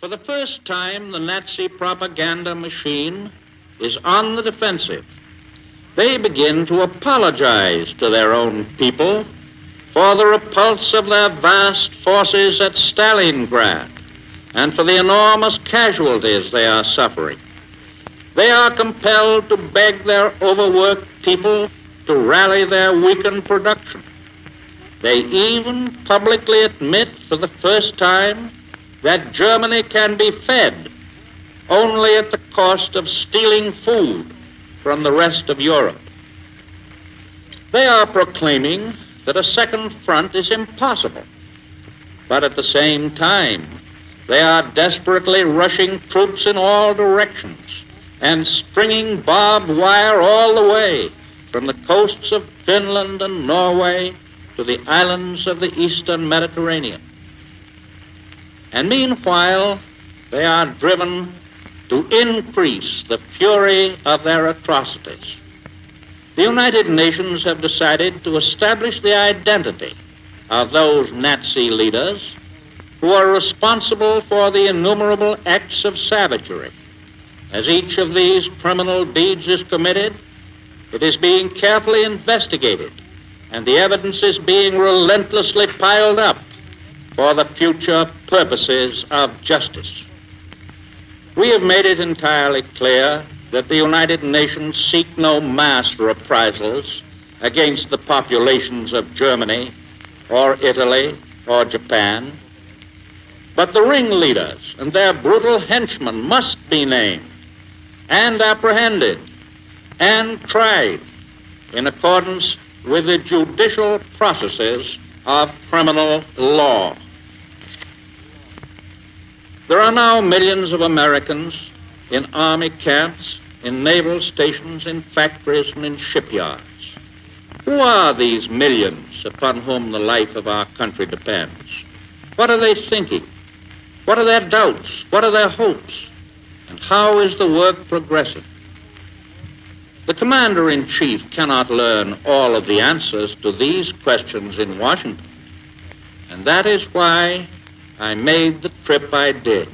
For the first time, the Nazi propaganda machine is on the defensive. They begin to apologize to their own people for the repulse of their vast forces at Stalingrad and for the enormous casualties they are suffering. They are compelled to beg their overworked people to rally their weakened production. They even publicly admit for the first time that Germany can be fed only at the cost of stealing food from the rest of Europe. They are proclaiming that a second front is impossible. But at the same time, they are desperately rushing troops in all directions and stringing barbed wire all the way from the coasts of Finland and Norway to the islands of the eastern Mediterranean. And meanwhile, they are driven to increase the fury of their atrocities. The United Nations have decided to establish the identity of those Nazi leaders who are responsible for the innumerable acts of savagery. As each of these criminal deeds is committed, it is being carefully investigated, and the evidence is being relentlessly piled up for the future purposes of justice. We have made it entirely clear that the United Nations seek no mass reprisals against the populations of Germany or Italy or Japan. But the ringleaders and their brutal henchmen must be named and apprehended and tried in accordance with the judicial processes of criminal law. There are now millions of Americans in army camps, in naval stations, in factories, and in shipyards. Who are these millions upon whom the life of our country depends? What are they thinking? What are their doubts? What are their hopes? And how is the work progressing? The commander in chief cannot learn all of the answers to these questions in Washington. And that is why I made the trip I did.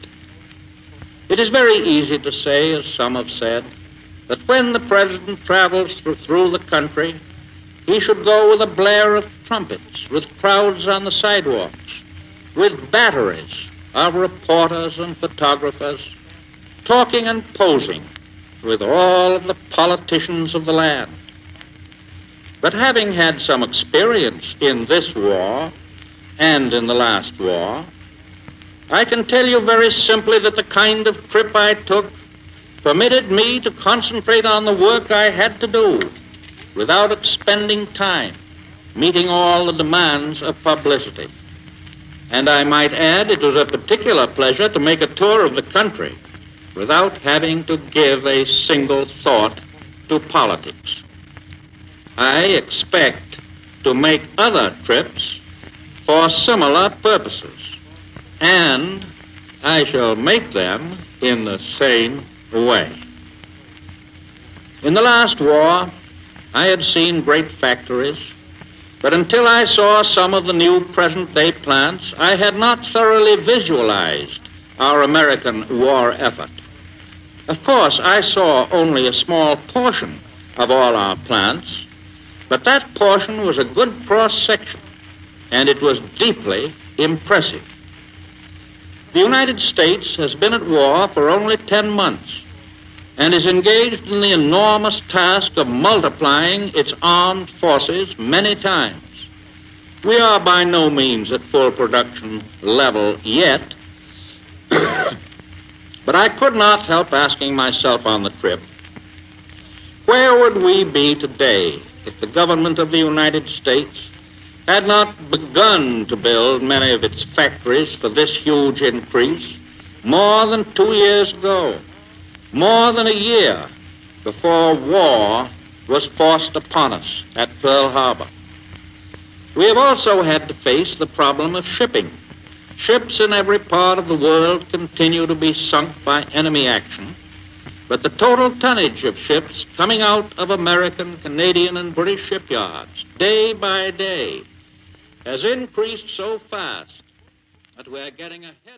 It is very easy to say, as some have said, that when the president travels through the country, he should go with a blare of trumpets, with crowds on the sidewalks, with batteries of reporters and photographers, talking and posing with all of the politicians of the land. But having had some experience in this war and in the last war, I can tell you very simply that the kind of trip I took permitted me to concentrate on the work I had to do without expending time meeting all the demands of publicity. And I might add, it was a particular pleasure to make a tour of the country without having to give a single thought to politics. I expect to make other trips for similar purposes and I shall make them in the same way. In the last war, I had seen great factories, but until I saw some of the new present day plants, I had not thoroughly visualized our American war effort. Of course, I saw only a small portion of all our plants, but that portion was a good cross section, and it was deeply impressive. The United States has been at war for only 10 months and is engaged in the enormous task of multiplying its armed forces many times. We are by no means at full production level yet, but I could not help asking myself on the trip, where would we be today if the government of the United States had not begun to build many of its factories for this huge increase more than two years ago, more than a year before war was forced upon us at Pearl Harbor. We have also had to face the problem of shipping. Ships in every part of the world continue to be sunk by enemy action, but the total tonnage of ships coming out of American, Canadian, and British shipyards day by day has increased so fast that we're getting ahead.